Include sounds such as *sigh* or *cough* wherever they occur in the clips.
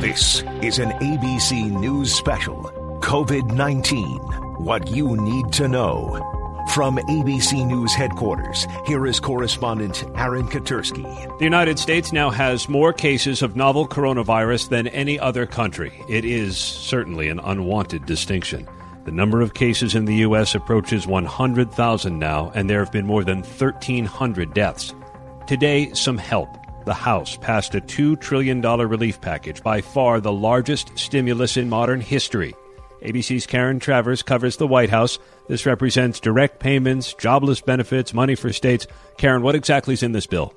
This is an ABC News special COVID 19 What You Need to Know. From ABC News headquarters, here is correspondent Aaron Katersky. The United States now has more cases of novel coronavirus than any other country. It is certainly an unwanted distinction. The number of cases in the U.S. approaches 100,000 now, and there have been more than 1,300 deaths. Today, some help. The House passed a $2 trillion relief package, by far the largest stimulus in modern history. ABC's Karen Travers covers the White House. This represents direct payments, jobless benefits, money for states. Karen, what exactly is in this bill?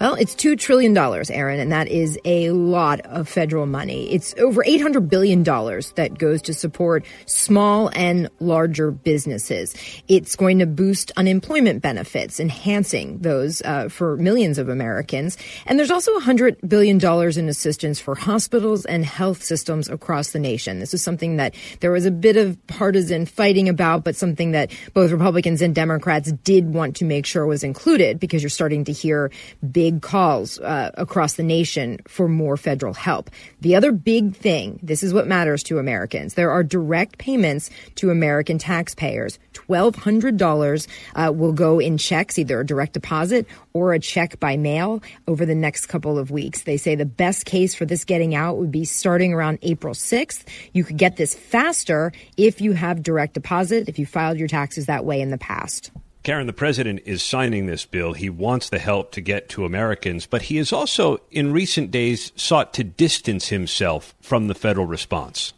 Well, it's $2 trillion, Aaron, and that is a lot of federal money. It's over $800 billion that goes to support small and larger businesses. It's going to boost unemployment benefits, enhancing those uh, for millions of Americans. And there's also $100 billion in assistance for hospitals and health systems across the nation. This is something that there was a bit of partisan fighting about, but something that both Republicans and Democrats did want to make sure was included because you're starting to hear big calls uh, across the nation for more federal help. The other big thing, this is what matters to Americans. There are direct payments to American taxpayers. $1,200 uh, will go in checks, either a direct deposit or a check by mail over the next couple of weeks. They say the best case for this getting out would be starting around April 6th. You could get this faster if you have direct deposit, if you filed your taxes that way in the past. Karen, the president is signing this bill. He wants the help to get to Americans, but he has also, in recent days, sought to distance himself from the federal response.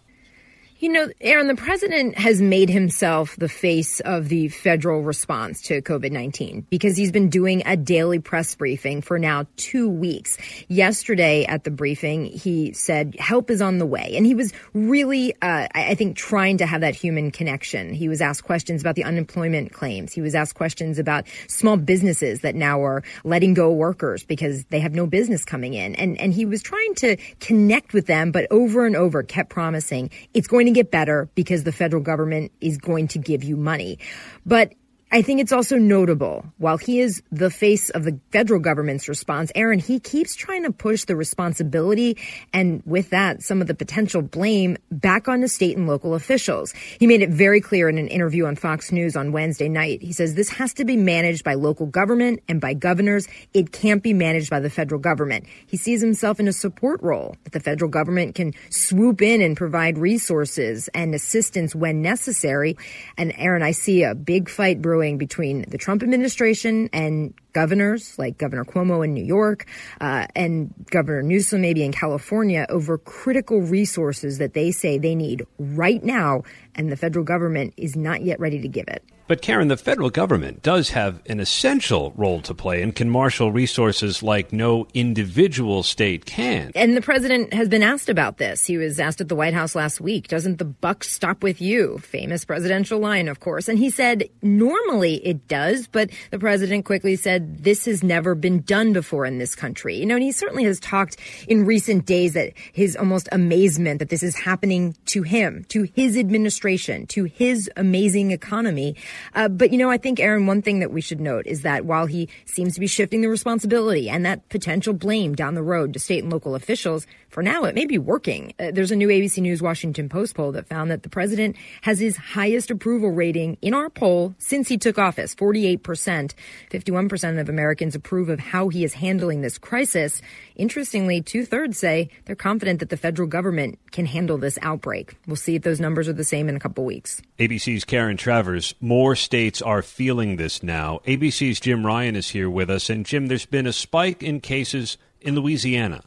You know, Aaron, the president has made himself the face of the federal response to COVID 19 because he's been doing a daily press briefing for now two weeks. Yesterday at the briefing, he said help is on the way. And he was really, uh, I think, trying to have that human connection. He was asked questions about the unemployment claims. He was asked questions about small businesses that now are letting go workers because they have no business coming in. And, and he was trying to connect with them, but over and over kept promising it's going to to get better because the federal government is going to give you money. But I think it's also notable while he is the face of the federal government's response, Aaron, he keeps trying to push the responsibility and with that, some of the potential blame back onto state and local officials. He made it very clear in an interview on Fox News on Wednesday night. He says this has to be managed by local government and by governors. It can't be managed by the federal government. He sees himself in a support role that the federal government can swoop in and provide resources and assistance when necessary. And Aaron, I see a big fight brewing brewing between the Trump administration and governors like Governor Cuomo in New York uh, and Governor Newsom maybe in California over critical resources that they say they need right now, and the federal government is not yet ready to give it. But Karen, the federal government does have an essential role to play and can marshal resources like no individual state can. And the president has been asked about this. He was asked at the White House last week, doesn't the buck stop with you? Famous presidential line, of course. And he said, normally it does, but the president quickly said, this has never been done before in this country. You know, and he certainly has talked in recent days that his almost amazement that this is happening to him, to his administration, to his amazing economy. Uh, but, you know, I think, Aaron, one thing that we should note is that while he seems to be shifting the responsibility and that potential blame down the road to state and local officials, for now it may be working. Uh, there's a new ABC News Washington Post poll that found that the president has his highest approval rating in our poll since he took office 48%. 51% of Americans approve of how he is handling this crisis. Interestingly, two thirds say they're confident that the federal government can handle this outbreak. We'll see if those numbers are the same in a couple weeks. ABC's Karen Travers. More states are feeling this now. ABC's Jim Ryan is here with us. And Jim, there's been a spike in cases in Louisiana.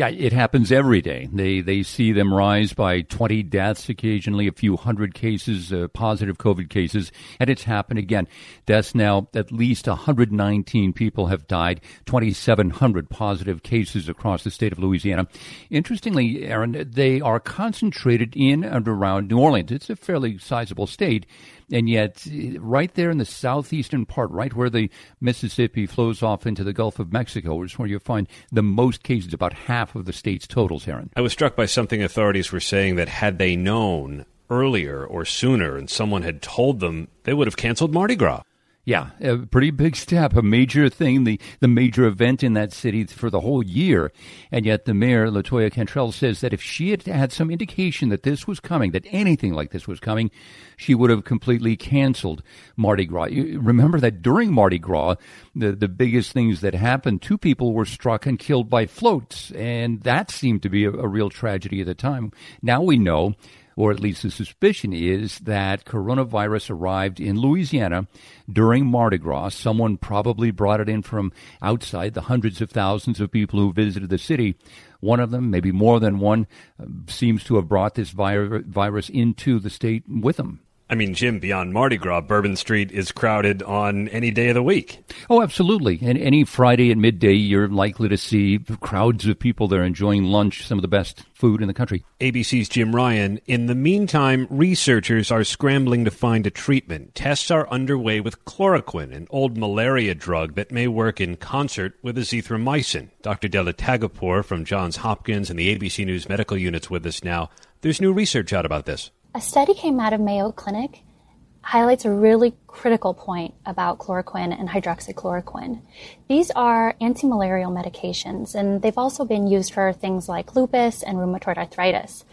Yeah, it happens every day. They they see them rise by 20 deaths, occasionally a few hundred cases, uh, positive COVID cases, and it's happened again. Deaths now, at least 119 people have died, 2,700 positive cases across the state of Louisiana. Interestingly, Aaron, they are concentrated in and around New Orleans. It's a fairly sizable state, and yet, right there in the southeastern part, right where the Mississippi flows off into the Gulf of Mexico, is where you find the most cases, about half of the state's totals, Aaron. I was struck by something authorities were saying that had they known earlier or sooner and someone had told them, they would have canceled Mardi Gras. Yeah, a pretty big step, a major thing, the, the major event in that city for the whole year. And yet the mayor, Latoya Cantrell, says that if she had had some indication that this was coming, that anything like this was coming, she would have completely canceled Mardi Gras. You remember that during Mardi Gras, the, the biggest things that happened, two people were struck and killed by floats. And that seemed to be a, a real tragedy at the time. Now we know or at least the suspicion is that coronavirus arrived in Louisiana during Mardi Gras. Someone probably brought it in from outside the hundreds of thousands of people who visited the city. One of them, maybe more than one, uh, seems to have brought this virus into the state with them. I mean, Jim, beyond Mardi Gras, Bourbon Street is crowded on any day of the week. Oh, absolutely. And any Friday at midday, you're likely to see crowds of people there enjoying lunch, some of the best food in the country. ABC's Jim Ryan. In the meantime, researchers are scrambling to find a treatment. Tests are underway with chloroquine, an old malaria drug that may work in concert with azithromycin. Dr. Della Tagapour from Johns Hopkins and the ABC News medical units with us now. There's new research out about this. A study came out of Mayo Clinic highlights a really critical point about chloroquine and hydroxychloroquine. These are anti-malarial medications and they've also been used for things like lupus and rheumatoid arthritis.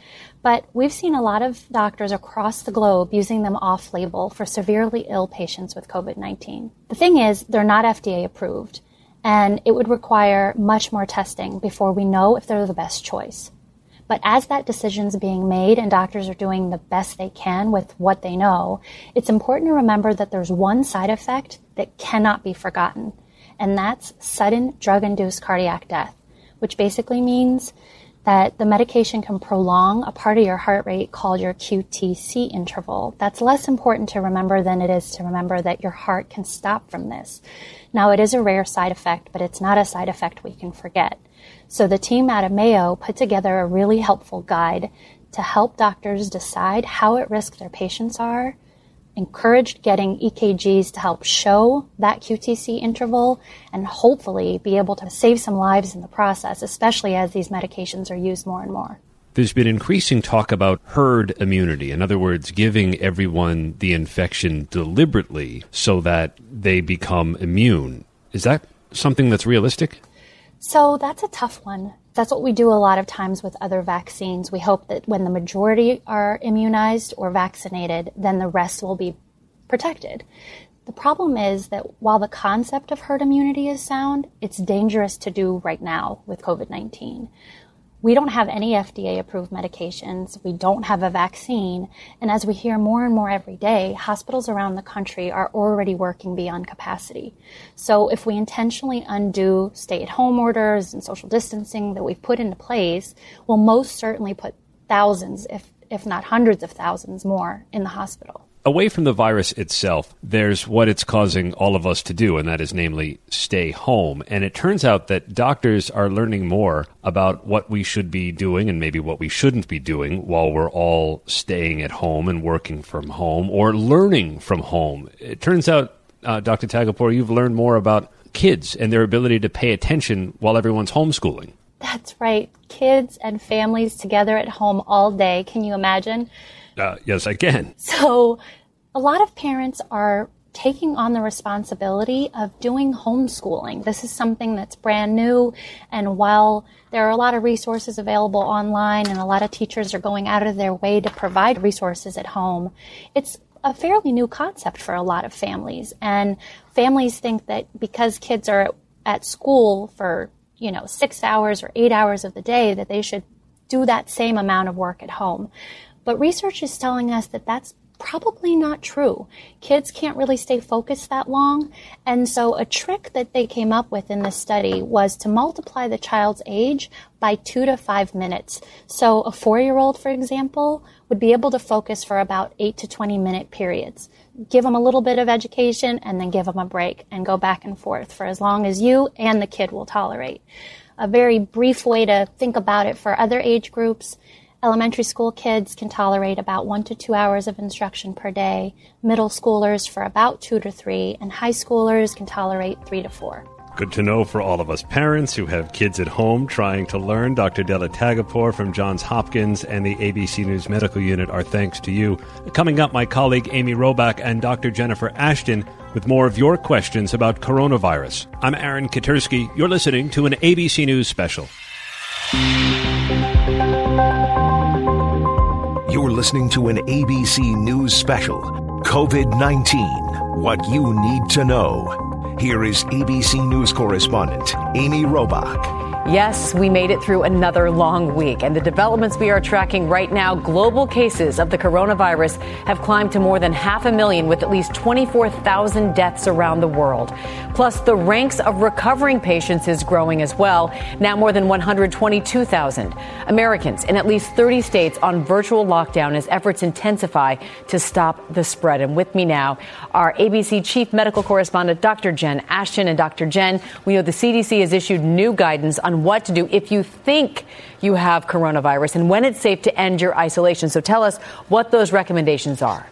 But we've seen a lot of doctors across the globe using them off label for severely ill patients with COVID 19. The thing is, they're not FDA approved, and it would require much more testing before we know if they're the best choice. But as that decision is being made and doctors are doing the best they can with what they know, it's important to remember that there's one side effect that cannot be forgotten, and that's sudden drug induced cardiac death, which basically means that the medication can prolong a part of your heart rate called your QTC interval. That's less important to remember than it is to remember that your heart can stop from this. Now, it is a rare side effect, but it's not a side effect we can forget. So the team of Mayo put together a really helpful guide to help doctors decide how at risk their patients are, encouraged getting EKGs to help show that QTC interval, and hopefully be able to save some lives in the process, especially as these medications are used more and more. There's been increasing talk about herd immunity. In other words, giving everyone the infection deliberately so that they become immune. Is that something that's realistic? So that's a tough one. That's what we do a lot of times with other vaccines. We hope that when the majority are immunized or vaccinated, then the rest will be protected. The problem is that while the concept of herd immunity is sound, it's dangerous to do right now with COVID 19 we don't have any FDA approved medications. We don't have a vaccine. And as we hear more and more every day, hospitals around the country are already working beyond capacity. So if we intentionally undo stay at home orders and social distancing that we've put into place, we'll most certainly put thousands, if, if not hundreds of thousands more in the hospital away from the virus itself, there's what it's causing all of us to do, and that is namely stay home. And it turns out that doctors are learning more about what we should be doing and maybe what we shouldn't be doing while we're all staying at home and working from home or learning from home. It turns out, uh, Dr. Tagapour, you've learned more about kids and their ability to pay attention while everyone's homeschooling. That's right. Kids and families together at home all day. Can you imagine? Uh, yes, I can. So, a lot of parents are taking on the responsibility of doing homeschooling. This is something that's brand new. And while there are a lot of resources available online and a lot of teachers are going out of their way to provide resources at home, it's a fairly new concept for a lot of families. And families think that because kids are at school for, you know, six hours or eight hours of the day, that they should do that same amount of work at home. But research is telling us that that's probably not true. Kids can't really stay focused that long. And so a trick that they came up with in this study was to multiply the child's age by two to five minutes. So a four year old, for example, would be able to focus for about eight to 20 minute periods. Give them a little bit of education and then give them a break and go back and forth for as long as you and the kid will tolerate. A very brief way to think about it for other age groups Elementary school kids can tolerate about one to two hours of instruction per day, middle schoolers for about two to three, and high schoolers can tolerate three to four. Good to know for all of us parents who have kids at home trying to learn. Dr. Della Tagapour from Johns Hopkins and the ABC News Medical Unit, our thanks to you. Coming up, my colleague Amy Robach and Dr. Jennifer Ashton with more of your questions about coronavirus. I'm Aaron Katersky. You're listening to an ABC News special. Listening to an ABC News special COVID 19 What You Need to Know. Here is ABC News correspondent Amy Robach. Yes, we made it through another long week, and the developments we are tracking right now global cases of the coronavirus have climbed to more than half a million, with at least 24,000 deaths around the world. Plus, the ranks of recovering patients is growing as well, now more than 122,000. Americans in at least 30 states on virtual lockdown as efforts intensify to stop the spread. And with me now, are ABC chief medical correspondent, Dr. Jen Ashton. And Dr. Jen, we know the CDC has issued new guidance on what to do if you think you have coronavirus and when it's safe to end your isolation. So tell us what those recommendations are.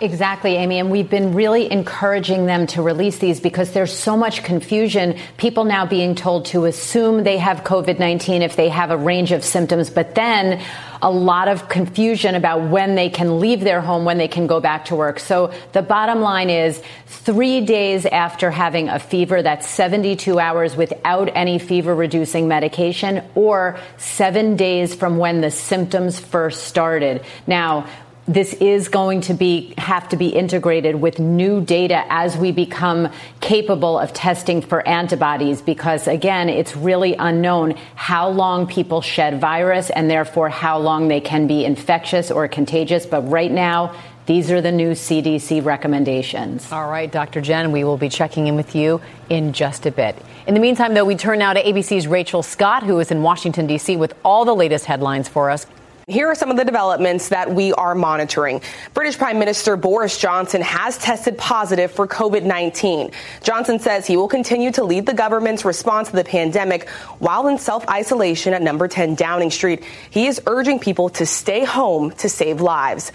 Exactly, Amy. And we've been really encouraging them to release these because there's so much confusion. People now being told to assume they have COVID 19 if they have a range of symptoms, but then a lot of confusion about when they can leave their home, when they can go back to work. So the bottom line is three days after having a fever, that's 72 hours without any fever reducing medication, or seven days from when the symptoms first started. Now, this is going to be have to be integrated with new data as we become capable of testing for antibodies because again it's really unknown how long people shed virus and therefore how long they can be infectious or contagious but right now these are the new CDC recommendations. All right, Dr. Jen, we will be checking in with you in just a bit. In the meantime, though, we turn now to ABC's Rachel Scott, who is in Washington, D.C., with all the latest headlines for us. Here are some of the developments that we are monitoring. British Prime Minister Boris Johnson has tested positive for COVID 19. Johnson says he will continue to lead the government's response to the pandemic while in self isolation at number 10 Downing Street. He is urging people to stay home to save lives.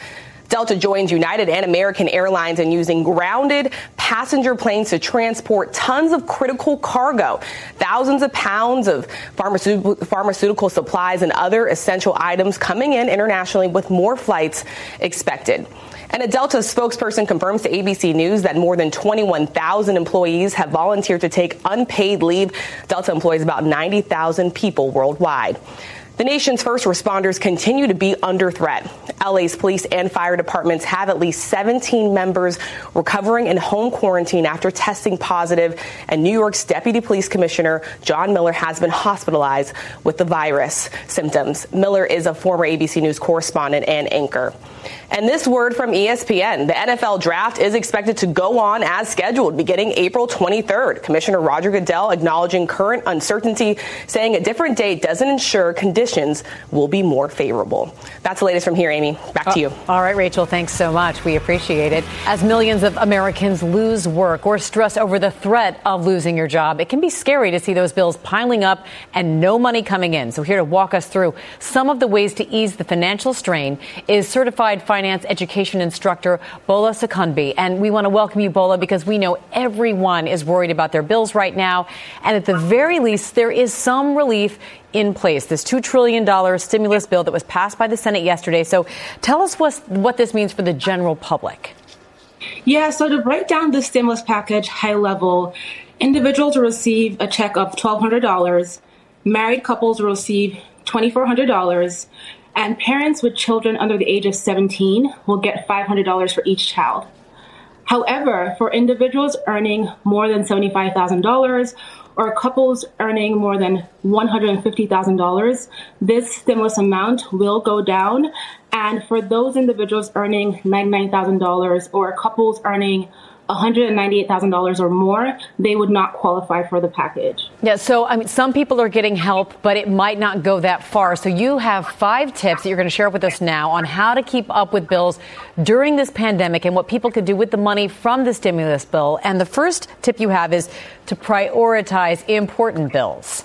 Delta joins United and American Airlines in using grounded passenger planes to transport tons of critical cargo, thousands of pounds of pharmaceutical, pharmaceutical supplies and other essential items coming in internationally with more flights expected. And a Delta spokesperson confirms to ABC News that more than 21,000 employees have volunteered to take unpaid leave. Delta employs about 90,000 people worldwide. The nation's first responders continue to be under threat. LA's police and fire departments have at least 17 members recovering in home quarantine after testing positive, and New York's Deputy Police Commissioner John Miller has been hospitalized with the virus symptoms. Miller is a former ABC News correspondent and anchor. And this word from ESPN the NFL draft is expected to go on as scheduled beginning April 23rd. Commissioner Roger Goodell acknowledging current uncertainty, saying a different date doesn't ensure conditions will be more favorable. That's the latest from here, Amy. Back to uh, you. All right, Rachel, thanks so much. We appreciate it. As millions of Americans lose work or stress over the threat of losing your job, it can be scary to see those bills piling up and no money coming in. So, here to walk us through some of the ways to ease the financial strain is certified finance education instructor Bola Sokunbi. And we want to welcome you, Bola, because we know everyone is worried about their bills right now. And at the very least, there is some relief in place, this $2 trillion stimulus bill that was passed by the Senate yesterday. So tell us what, what this means for the general public. Yeah, so to break down the stimulus package high level, individuals will receive a check of $1,200, married couples will receive $2,400, and parents with children under the age of 17 will get $500 for each child. However, for individuals earning more than $75,000 or couples earning more than $150,000, this stimulus amount will go down. And for those individuals earning $99,000 or couples earning $198,000 or more, they would not qualify for the package. Yeah, so I mean, some people are getting help, but it might not go that far. So you have five tips that you're going to share with us now on how to keep up with bills during this pandemic and what people could do with the money from the stimulus bill. And the first tip you have is to prioritize important bills.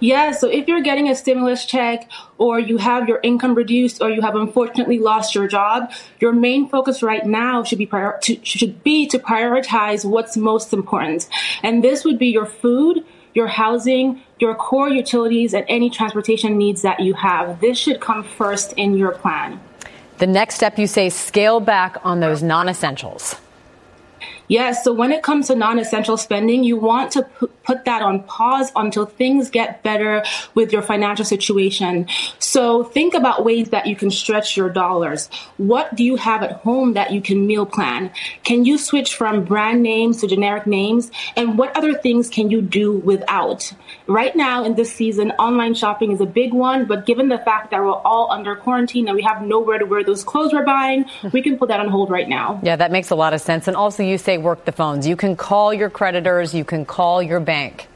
Yeah, so if you're getting a stimulus check or you have your income reduced or you have unfortunately lost your job, your main focus right now should be prior- to, should be to prioritize what's most important. And this would be your food, your housing, your core utilities and any transportation needs that you have. This should come first in your plan. The next step you say scale back on those non-essentials. Yes. So when it comes to non-essential spending, you want to put that on pause until things get better with your financial situation. So think about ways that you can stretch your dollars. What do you have at home that you can meal plan? Can you switch from brand names to generic names? And what other things can you do without? Right now in this season, online shopping is a big one, but given the fact that we're all under quarantine and we have nowhere to wear those clothes we're buying, hmm. we can put that on hold right now. Yeah, that makes a lot of sense. And also you say work the phones. You can call your creditors, you can call your bank.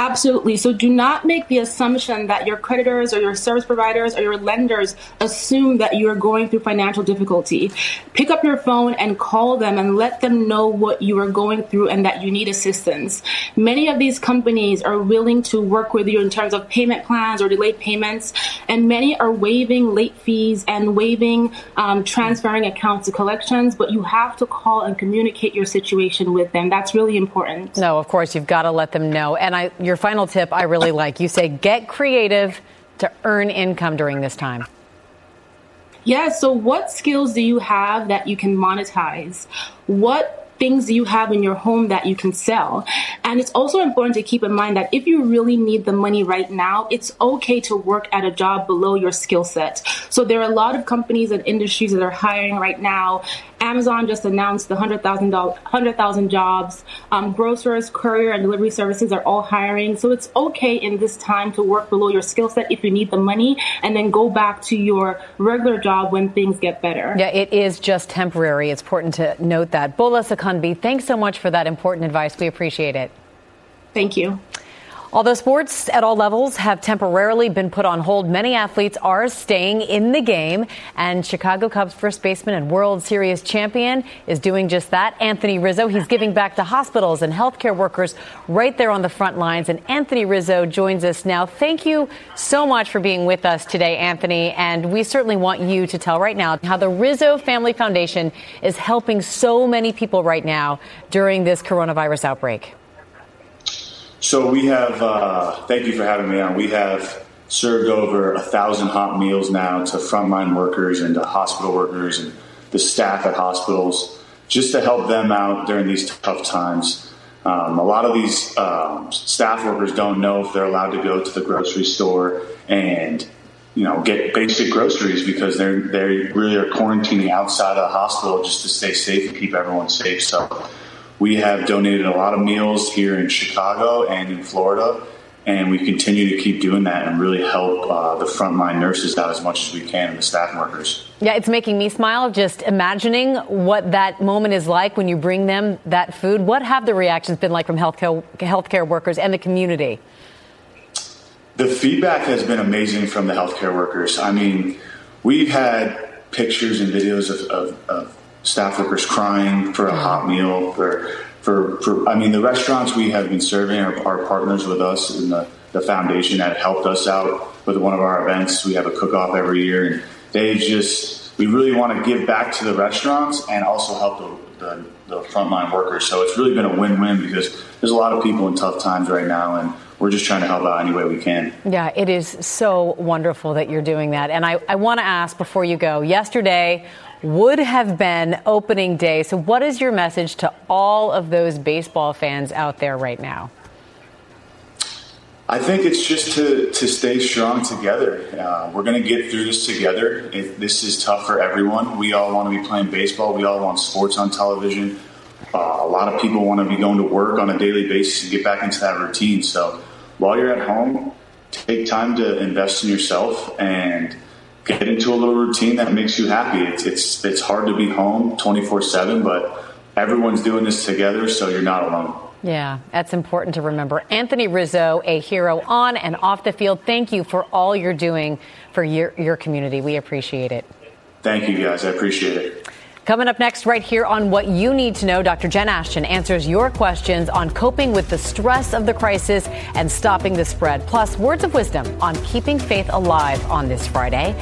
Absolutely. So do not make the assumption that your creditors or your service providers or your lenders assume that you are going through financial difficulty. Pick up your phone and call them and let them know what you are going through and that you need assistance. Many of these companies are willing to work with you in terms of payment plans or delayed payments, and many are waiving late fees and waiving um, transferring accounts to collections, but you have to call and communicate your situation with them. That's really important. No, of course, you've got to let them know. And I, your final tip I really like. You say get creative to earn income during this time. Yeah, so what skills do you have that you can monetize? What things you have in your home that you can sell. And it's also important to keep in mind that if you really need the money right now, it's okay to work at a job below your skill set. So there are a lot of companies and industries that are hiring right now. Amazon just announced the 100,000 100,000 jobs. Um, grocers, courier, and delivery services are all hiring. So it's okay in this time to work below your skill set if you need the money and then go back to your regular job when things get better. Yeah, it is just temporary. It's important to note that. Bola Thanks so much for that important advice. We appreciate it. Thank you. Although sports at all levels have temporarily been put on hold, many athletes are staying in the game. And Chicago Cubs first baseman and World Series champion is doing just that. Anthony Rizzo, he's giving back to hospitals and healthcare workers right there on the front lines. And Anthony Rizzo joins us now. Thank you so much for being with us today, Anthony. And we certainly want you to tell right now how the Rizzo Family Foundation is helping so many people right now during this coronavirus outbreak. So we have, uh, thank you for having me on. We have served over a thousand hot meals now to frontline workers and to hospital workers and the staff at hospitals just to help them out during these tough times. Um, a lot of these um, staff workers don't know if they're allowed to go to the grocery store and you know get basic groceries because they're they really are quarantining outside of the hospital just to stay safe and keep everyone safe. So we have donated a lot of meals here in Chicago and in Florida, and we continue to keep doing that and really help uh, the frontline nurses out as much as we can and the staff workers. Yeah, it's making me smile just imagining what that moment is like when you bring them that food. What have the reactions been like from healthcare, healthcare workers and the community? The feedback has been amazing from the healthcare workers. I mean, we've had pictures and videos of, of, of staff workers crying for a hot meal for for, for I mean the restaurants we have been serving are, are partners with us in the, the foundation that helped us out with one of our events. We have a cook off every year and they just we really want to give back to the restaurants and also help the, the, the frontline workers. So it's really been a win-win because there's a lot of people in tough times right now and we're just trying to help out any way we can. Yeah, it is so wonderful that you're doing that. And I, I want to ask before you go yesterday would have been opening day. So, what is your message to all of those baseball fans out there right now? I think it's just to, to stay strong together. Uh, we're going to get through this together. This is tough for everyone. We all want to be playing baseball. We all want sports on television. Uh, a lot of people want to be going to work on a daily basis and get back into that routine. So while you're at home, take time to invest in yourself and – get into a little routine that makes you happy. It's it's it's hard to be home 24/7, but everyone's doing this together, so you're not alone. Yeah, that's important to remember. Anthony Rizzo, a hero on and off the field. Thank you for all you're doing for your your community. We appreciate it. Thank you guys. I appreciate it. Coming up next, right here on What You Need to Know, Dr. Jen Ashton answers your questions on coping with the stress of the crisis and stopping the spread, plus words of wisdom on keeping faith alive on this Friday.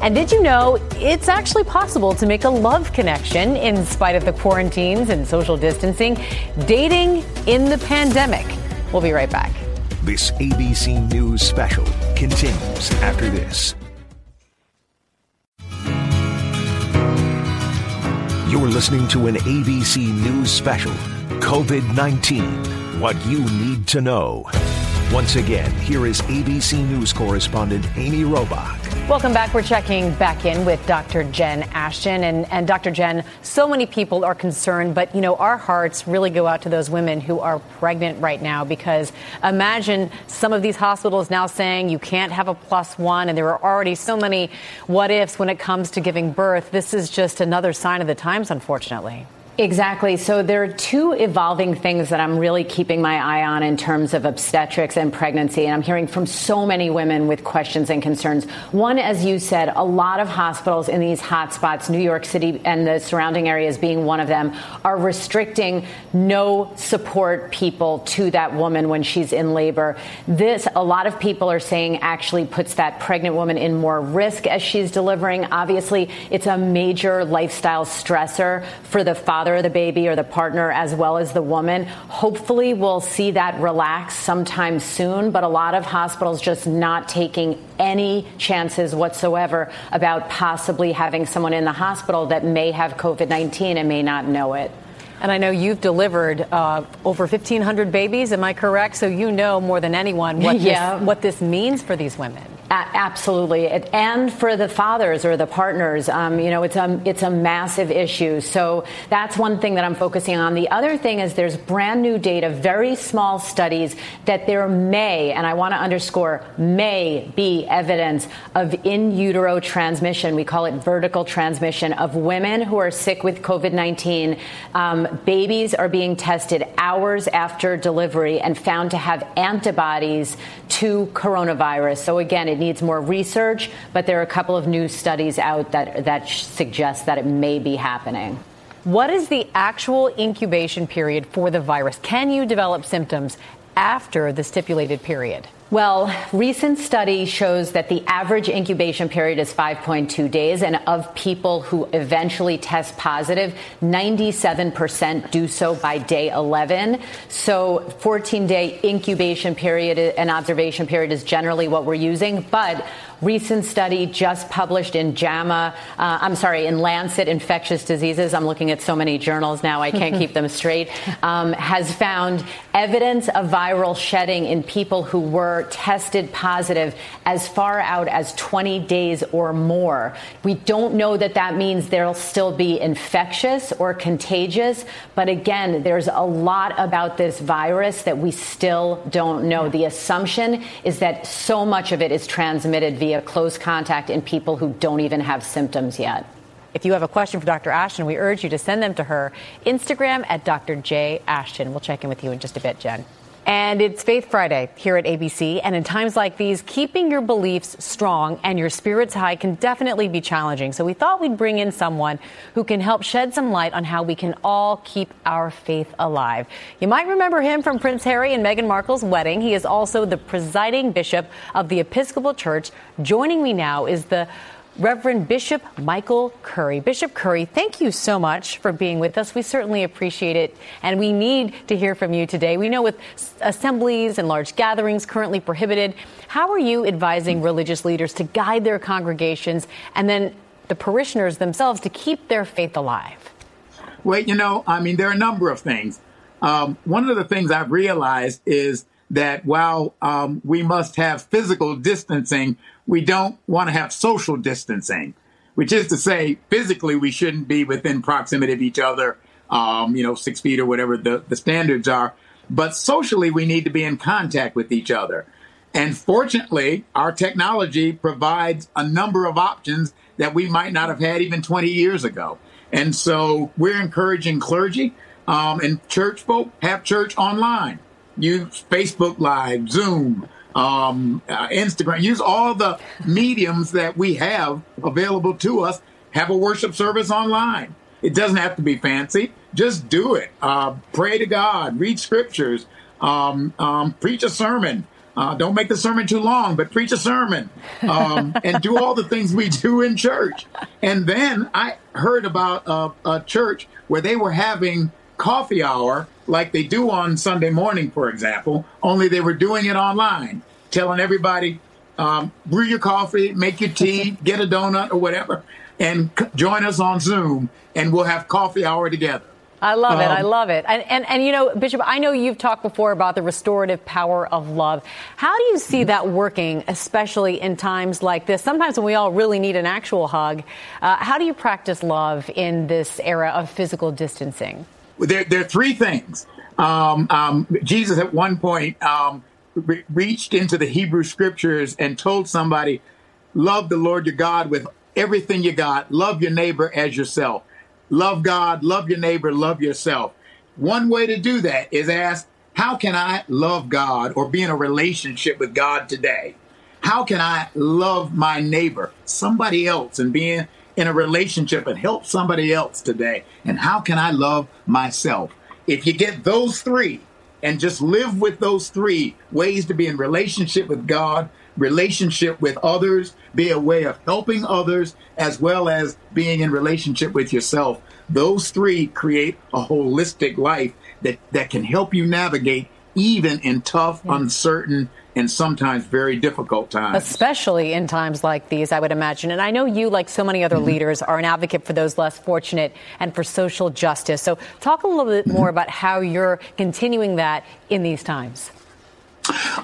And did you know it's actually possible to make a love connection in spite of the quarantines and social distancing? Dating in the pandemic. We'll be right back. This ABC News special continues after this. You're listening to an ABC News special COVID 19 What You Need to Know. Once again, here is ABC News correspondent Amy Robach. Welcome back. We're checking back in with Dr. Jen Ashton. And, and Dr. Jen, so many people are concerned, but, you know, our hearts really go out to those women who are pregnant right now because imagine some of these hospitals now saying you can't have a plus one, and there are already so many what ifs when it comes to giving birth. This is just another sign of the times, unfortunately. Exactly. So there are two evolving things that I'm really keeping my eye on in terms of obstetrics and pregnancy. And I'm hearing from so many women with questions and concerns. One, as you said, a lot of hospitals in these hotspots, New York City and the surrounding areas being one of them, are restricting no support people to that woman when she's in labor. This, a lot of people are saying, actually puts that pregnant woman in more risk as she's delivering. Obviously, it's a major lifestyle stressor for the father father of the baby or the partner as well as the woman. Hopefully, we'll see that relax sometime soon, but a lot of hospitals just not taking any chances whatsoever about possibly having someone in the hospital that may have COVID 19 and may not know it. And I know you've delivered uh, over 1,500 babies, am I correct? So you know more than anyone what, *laughs* yeah. this, what this means for these women. Absolutely, and for the fathers or the partners, um, you know, it's a it's a massive issue. So that's one thing that I'm focusing on. The other thing is there's brand new data, very small studies that there may, and I want to underscore, may be evidence of in utero transmission. We call it vertical transmission of women who are sick with COVID-19. Um, babies are being tested hours after delivery and found to have antibodies to coronavirus. So again, it needs more research, but there are a couple of new studies out that that suggest that it may be happening. What is the actual incubation period for the virus? Can you develop symptoms after the stipulated period? Well, recent study shows that the average incubation period is 5.2 days, and of people who eventually test positive, 97% do so by day 11. So 14 day incubation period and observation period is generally what we're using, but recent study just published in JAMA, uh, I'm sorry, in Lancet Infectious Diseases, I'm looking at so many journals now, I can't keep them straight, *laughs* um, has found evidence of viral shedding in people who were tested positive as far out as 20 days or more. We don't know that that means they'll still be infectious or contagious, but again, there's a lot about this virus that we still don't know. The assumption is that so much of it is transmitted via close contact in people who don't even have symptoms yet. If you have a question for Dr. Ashton, we urge you to send them to her. Instagram at Dr. J. Ashton. We'll check in with you in just a bit, Jen. And it's Faith Friday here at ABC. And in times like these, keeping your beliefs strong and your spirits high can definitely be challenging. So we thought we'd bring in someone who can help shed some light on how we can all keep our faith alive. You might remember him from Prince Harry and Meghan Markle's wedding. He is also the presiding bishop of the Episcopal Church. Joining me now is the Reverend Bishop Michael Curry. Bishop Curry, thank you so much for being with us. We certainly appreciate it, and we need to hear from you today. We know with assemblies and large gatherings currently prohibited, how are you advising religious leaders to guide their congregations and then the parishioners themselves to keep their faith alive? Well, you know, I mean, there are a number of things. Um, one of the things I've realized is that while um, we must have physical distancing, we don't want to have social distancing, which is to say, physically, we shouldn't be within proximity of each other, um, you know, six feet or whatever the, the standards are. But socially, we need to be in contact with each other. And fortunately, our technology provides a number of options that we might not have had even 20 years ago. And so we're encouraging clergy um, and church folk have church online. Use Facebook Live, Zoom, um, uh, Instagram, use all the mediums that we have available to us. Have a worship service online. It doesn't have to be fancy. Just do it. Uh, pray to God, read scriptures, um, um, preach a sermon. Uh, don't make the sermon too long, but preach a sermon um, and do all the things we do in church. And then I heard about a, a church where they were having coffee hour like they do on Sunday morning, for example, only they were doing it online, telling everybody, um, brew your coffee, make your tea, *laughs* get a donut or whatever, and c- join us on Zoom, and we'll have coffee hour together. I love um, it. I Um, love it. And, and, and, you know, Bishop, I know you've talked before about the restorative power of love. How do you see that working, especially in times like this? Sometimes when we all really need an actual hug, uh, how do you practice love in this era of physical distancing? There, there are three things. Um, um, Jesus at one point um, re- reached into the Hebrew scriptures and told somebody, Love the Lord your God with everything you got, love your neighbor as yourself. Love God, love your neighbor, love yourself. One way to do that is ask, how can I love God or be in a relationship with God today? How can I love my neighbor, somebody else, and be in, in a relationship and help somebody else today? And how can I love myself? If you get those three and just live with those three ways to be in relationship with God, relationship with others, be a way of helping others, as well as being in relationship with yourself. Those three create a holistic life that, that can help you navigate even in tough, yeah. uncertain, and sometimes very difficult times. Especially in times like these, I would imagine. And I know you, like so many other mm-hmm. leaders, are an advocate for those less fortunate and for social justice. So talk a little bit more about how you're continuing that in these times.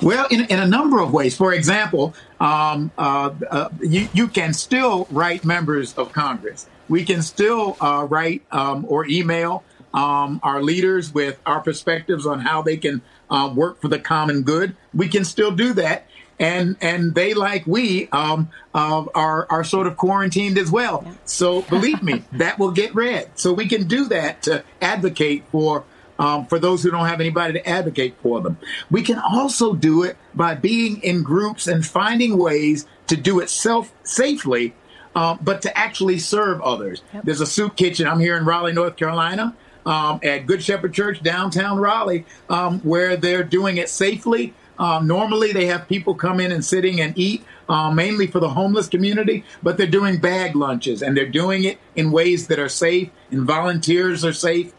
Well, in, in a number of ways. For example, um, uh, uh, you, you can still write members of Congress. We can still uh, write um, or email um, our leaders with our perspectives on how they can uh, work for the common good. We can still do that. And, and they, like we, um, uh, are, are sort of quarantined as well. So believe me, *laughs* that will get read. So we can do that to advocate for um, for those who don't have anybody to advocate for them. We can also do it by being in groups and finding ways to do it self safely, um, but to actually serve others. Yep. There's a soup kitchen. I'm here in Raleigh, North Carolina. Um, at Good Shepherd Church, downtown Raleigh, um, where they're doing it safely. Um, normally, they have people come in and sitting and eat, uh, mainly for the homeless community, but they're doing bag lunches and they're doing it in ways that are safe and volunteers are safe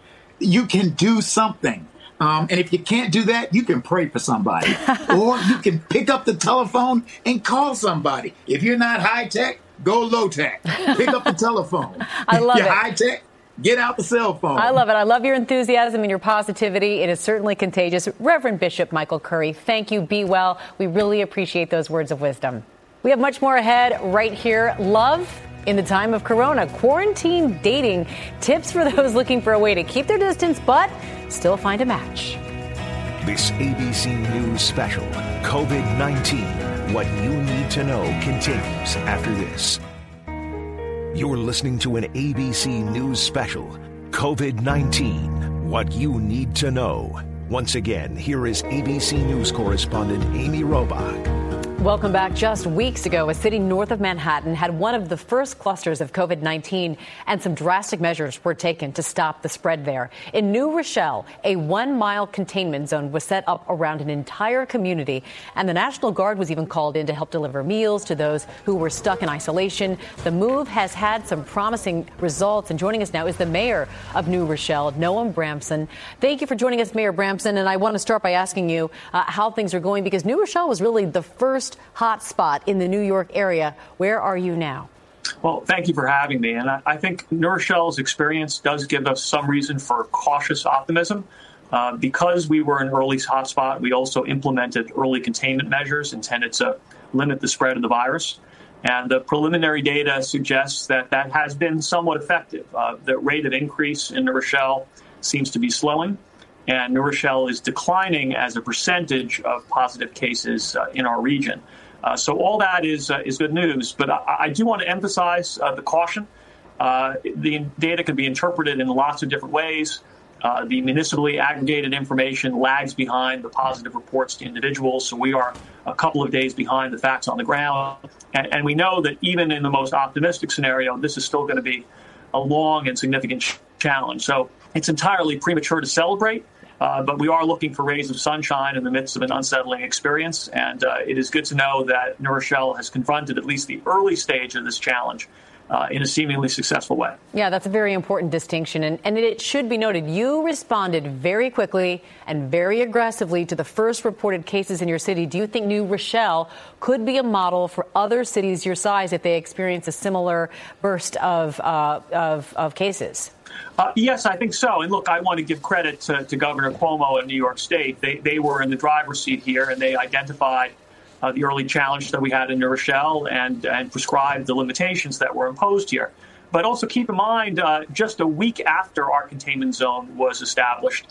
you can do something. Um, and if you can't do that, you can pray for somebody, *laughs* or you can pick up the telephone and call somebody. If you're not high tech, go low tech. Pick up the *laughs* telephone. I love you're it. High tech. Get out the cell phone. I love it. I love your enthusiasm and your positivity. It is certainly contagious. Reverend Bishop Michael Curry, thank you. Be well. We really appreciate those words of wisdom. We have much more ahead right here. Love in the time of corona. Quarantine dating tips for those *laughs* looking for a way to keep their distance but still find a match. This ABC News special, COVID 19, What You Need to Know, continues after this. You're listening to an ABC News special, COVID 19, What You Need to Know. Once again, here is ABC News correspondent Amy Robach. Welcome back. Just weeks ago, a city north of Manhattan had one of the first clusters of COVID 19, and some drastic measures were taken to stop the spread there. In New Rochelle, a one mile containment zone was set up around an entire community, and the National Guard was even called in to help deliver meals to those who were stuck in isolation. The move has had some promising results, and joining us now is the mayor of New Rochelle, Noam Bramson. Thank you for joining us, Mayor Bramson, and I want to start by asking you uh, how things are going because New Rochelle was really the first hot spot in the New York area. Where are you now? Well, thank you for having me. And I, I think New experience does give us some reason for cautious optimism. Uh, because we were an early hotspot, we also implemented early containment measures intended to limit the spread of the virus. And the preliminary data suggests that that has been somewhat effective. Uh, the rate of increase in Rochelle seems to be slowing and New Rochelle is declining as a percentage of positive cases uh, in our region. Uh, so all that is uh, is good news. But I, I do want to emphasize uh, the caution. Uh, the data can be interpreted in lots of different ways. Uh, the municipally aggregated information lags behind the positive reports to individuals, so we are a couple of days behind the facts on the ground. And, and we know that even in the most optimistic scenario, this is still going to be a long and significant ch- challenge. So it's entirely premature to celebrate. Uh, but we are looking for rays of sunshine in the midst of an unsettling experience. And uh, it is good to know that New Rochelle has confronted at least the early stage of this challenge uh, in a seemingly successful way. Yeah, that's a very important distinction. And, and it should be noted you responded very quickly and very aggressively to the first reported cases in your city. Do you think New Rochelle could be a model for other cities your size if they experience a similar burst of, uh, of, of, cases? Uh, yes, I think so. And look, I want to give credit to, to Governor Cuomo in New York State. They, they were in the driver's seat here and they identified uh, the early challenge that we had in New Rochelle and, and prescribed the limitations that were imposed here. But also keep in mind, uh, just a week after our containment zone was established,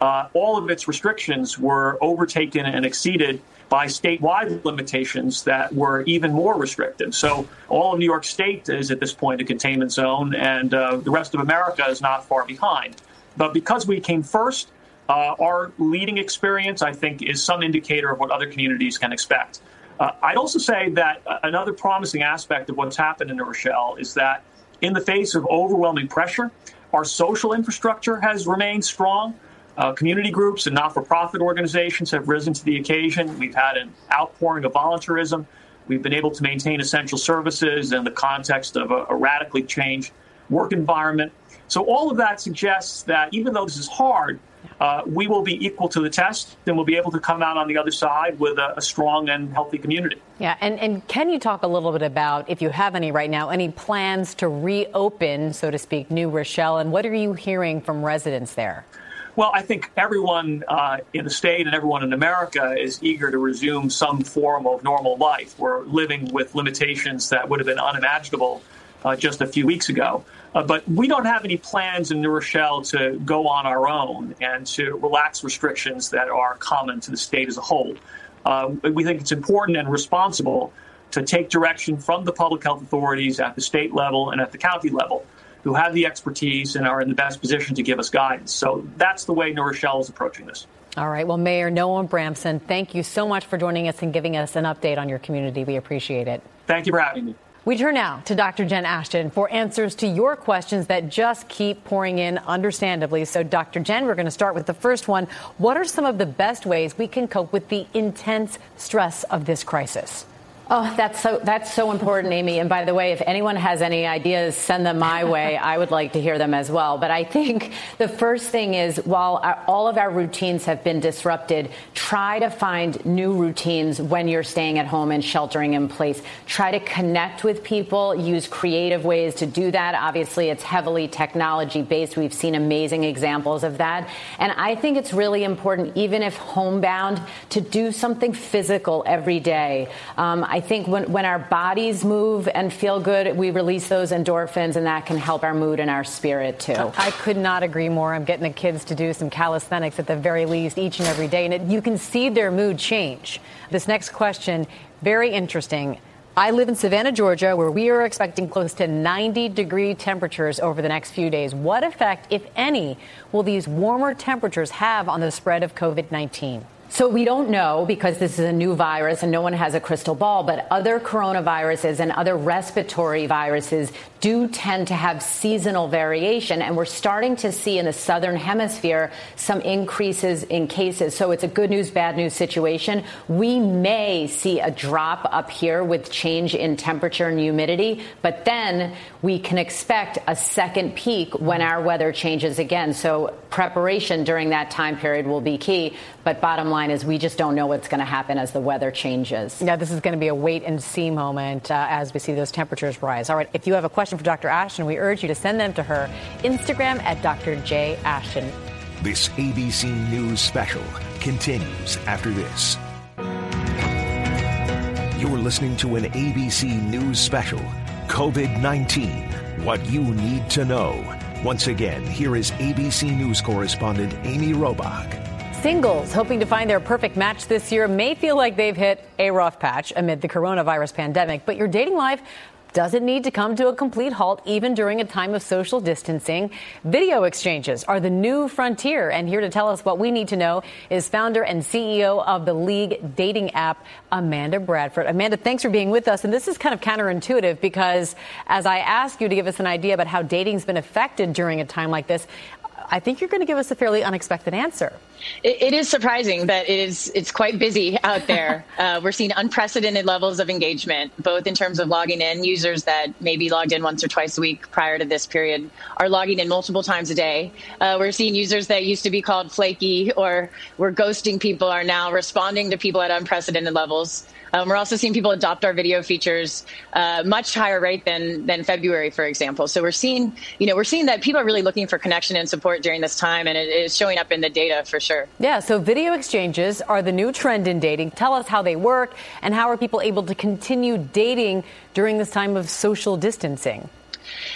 uh, all of its restrictions were overtaken and exceeded by statewide limitations that were even more restrictive. So all of New York State is at this point a containment zone, and uh, the rest of America is not far behind. But because we came first, uh, our leading experience, I think, is some indicator of what other communities can expect. Uh, I'd also say that another promising aspect of what's happened in Rochelle is that in the face of overwhelming pressure, our social infrastructure has remained strong. Uh, community groups and not for profit organizations have risen to the occasion. We've had an outpouring of volunteerism. We've been able to maintain essential services in the context of a, a radically changed work environment. So, all of that suggests that even though this is hard, uh, we will be equal to the test, and we'll be able to come out on the other side with a, a, strong and healthy community. Yeah, and, and can you talk a little bit about, if you have any right now, any plans to reopen, so to speak, New Rochelle, and what are you hearing from residents there? Well, I think everyone uh, in the state and everyone in America is eager to resume some form of normal life. We're living with limitations that would have been unimaginable uh, just a few weeks ago. Uh, but we don't have any plans in New Rochelle to go on our own and to relax restrictions that are common to the state as a whole. Uh, we think it's important and responsible to take direction from the public health authorities at the state level and at the county level who have the expertise and are in the best position to give us guidance. So that's the way New Rochelle is approaching this. All right. Well, Mayor Noam Bramson, thank you so much for joining us and giving us an update on your community. We appreciate it. Thank you for having me. We turn now to Dr. Jen Ashton for answers to your questions that just keep pouring in, understandably. So, Dr. Jen, we're going to start with the first one. What are some of the best ways we can cope with the intense stress of this crisis? Oh, that's so that's so important, Amy. And by the way, if anyone has any ideas, send them my way. I would like to hear them as well. But I think the first thing is, while our, all of our routines have been disrupted, try to find new routines when you're staying at home and sheltering in place. Try to connect with people. Use creative ways to do that. Obviously, it's heavily technology based. We've seen amazing examples of that. And I think it's really important, even if homebound, to do something physical every day. Um, I think when, when our bodies move and feel good, we release those endorphins, and that can help our mood and our spirit too. I could not agree more. I'm getting the kids to do some calisthenics at the very least each and every day, and it, you can see their mood change. This next question, very interesting. I live in Savannah, Georgia, where we are expecting close to 90 degree temperatures over the next few days. What effect, if any, will these warmer temperatures have on the spread of COVID 19? So we don't know because this is a new virus and no one has a crystal ball, but other coronaviruses and other respiratory viruses do tend to have seasonal variation. And we're starting to see in the southern hemisphere some increases in cases. So it's a good news, bad news situation. We may see a drop up here with change in temperature and humidity, but then we can expect a second peak when our weather changes again. So preparation during that time period will be key. But bottom line is we just don't know what's going to happen as the weather changes. Yeah, this is going to be a wait and see moment uh, as we see those temperatures rise. All right, if you have a question for Dr. Ashton, we urge you to send them to her Instagram at Dr. J. Ashton. This ABC News special continues after this. You're listening to an ABC News special COVID 19 What You Need to Know. Once again, here is ABC News correspondent Amy Robach. Singles hoping to find their perfect match this year may feel like they've hit a rough patch amid the coronavirus pandemic, but your dating life doesn't need to come to a complete halt even during a time of social distancing. Video exchanges are the new frontier. And here to tell us what we need to know is founder and CEO of the League dating app, Amanda Bradford. Amanda, thanks for being with us. And this is kind of counterintuitive because as I ask you to give us an idea about how dating's been affected during a time like this, I think you're going to give us a fairly unexpected answer. it, it is surprising that it is it's quite busy out there. *laughs* uh, we're seeing unprecedented levels of engagement, both in terms of logging in. Users that maybe logged in once or twice a week prior to this period are logging in multiple times a day. Uh, we're seeing users that used to be called flaky or were ghosting people are now responding to people at unprecedented levels. Um, we're also seeing people adopt our video features uh, much higher rate than than February, for example. So we're seeing, you know, we're seeing that people are really looking for connection and support during this time, and it is showing up in the data for sure. Yeah. So video exchanges are the new trend in dating. Tell us how they work and how are people able to continue dating during this time of social distancing.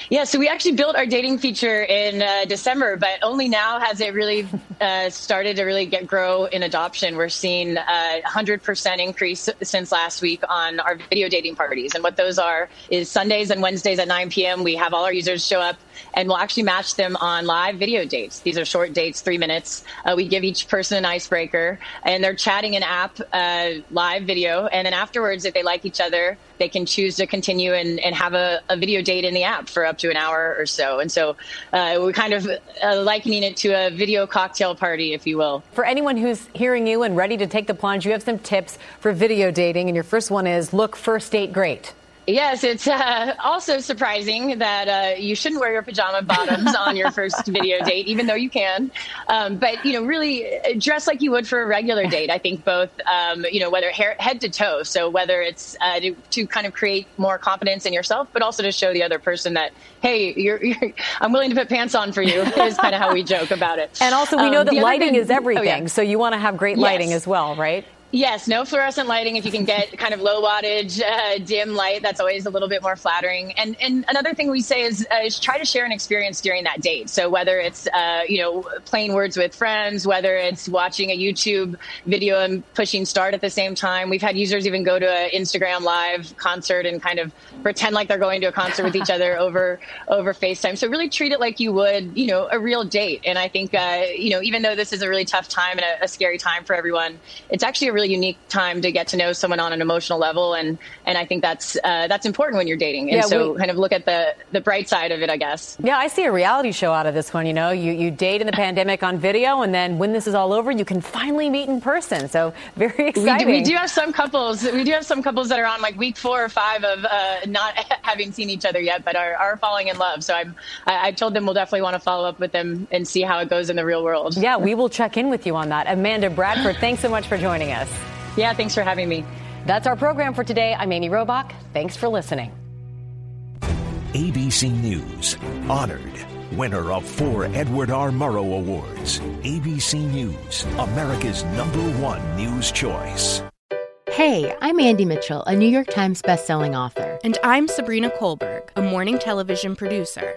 Yeah, so we actually built our dating feature in uh, December, but only now has it really *laughs* uh, started to really get grow in adoption. We're seeing a hundred percent increase since last week on our video dating parties, and what those are is Sundays and Wednesdays at 9 p.m. We have all our users show up, and we'll actually match them on live video dates. These are short dates, three minutes. Uh, we give each person an icebreaker, and they're chatting an app uh, live video, and then afterwards, if they like each other, they can choose to continue and, and have a, a video date in the app for up to an hour or so. And so uh, we're kind of uh, likening it to a video cocktail party, if you will. For anyone who's hearing you and ready to take the plunge, you have some tips for video dating. And your first one is look first date great. Yes, it's uh, also surprising that uh, you shouldn't wear your pajama bottoms on your first *laughs* video date, even though you can. Um, but you know, really uh, dress like you would for a regular date. I think both, um, you know, whether hair, head to toe. So whether it's uh, to, to, kind of create more confidence in yourself, but also to show the other person that, hey, you're, *laughs* you're I'm willing to put pants on for you. Is kind of how we joke about it. And also, we know um, that lighting thing, is everything. Oh, yeah. So you want to have great lighting yes. as well, right? Yes, no fluorescent lighting. If you can get kind of low wattage, uh, dim light, that's always a little bit more flattering. And and another thing we say is, uh, is try to share an experience during that date. So whether it's uh, you know playing words with friends, whether it's watching a YouTube video and pushing start at the same time. We've had users even go to an Instagram live concert and kind of pretend like they're going to a concert with each other *laughs* over over FaceTime. So really treat it like you would you know a real date. And I think uh, you know even though this is a really tough time and a, a scary time for everyone, it's actually a really unique time to get to know someone on an emotional level, and and I think that's uh, that's important when you're dating. And yeah, so, we, kind of look at the the bright side of it, I guess. Yeah, I see a reality show out of this one. You know, you you date in the pandemic on video, and then when this is all over, you can finally meet in person. So very exciting. We do, we do have some couples. We do have some couples that are on like week four or five of uh, not *laughs* having seen each other yet, but are, are falling in love. So I'm I, I told them we'll definitely want to follow up with them and see how it goes in the real world. Yeah, we will check in with you on that. Amanda Bradford, thanks so much for joining us. Yeah, thanks for having me. That's our program for today. I'm Amy Robach. Thanks for listening. ABC News, honored winner of four Edward R. Murrow Awards. ABC News, America's number one news choice. Hey, I'm Andie Mitchell, a New York Times bestselling author. And I'm Sabrina Kohlberg, a morning television producer.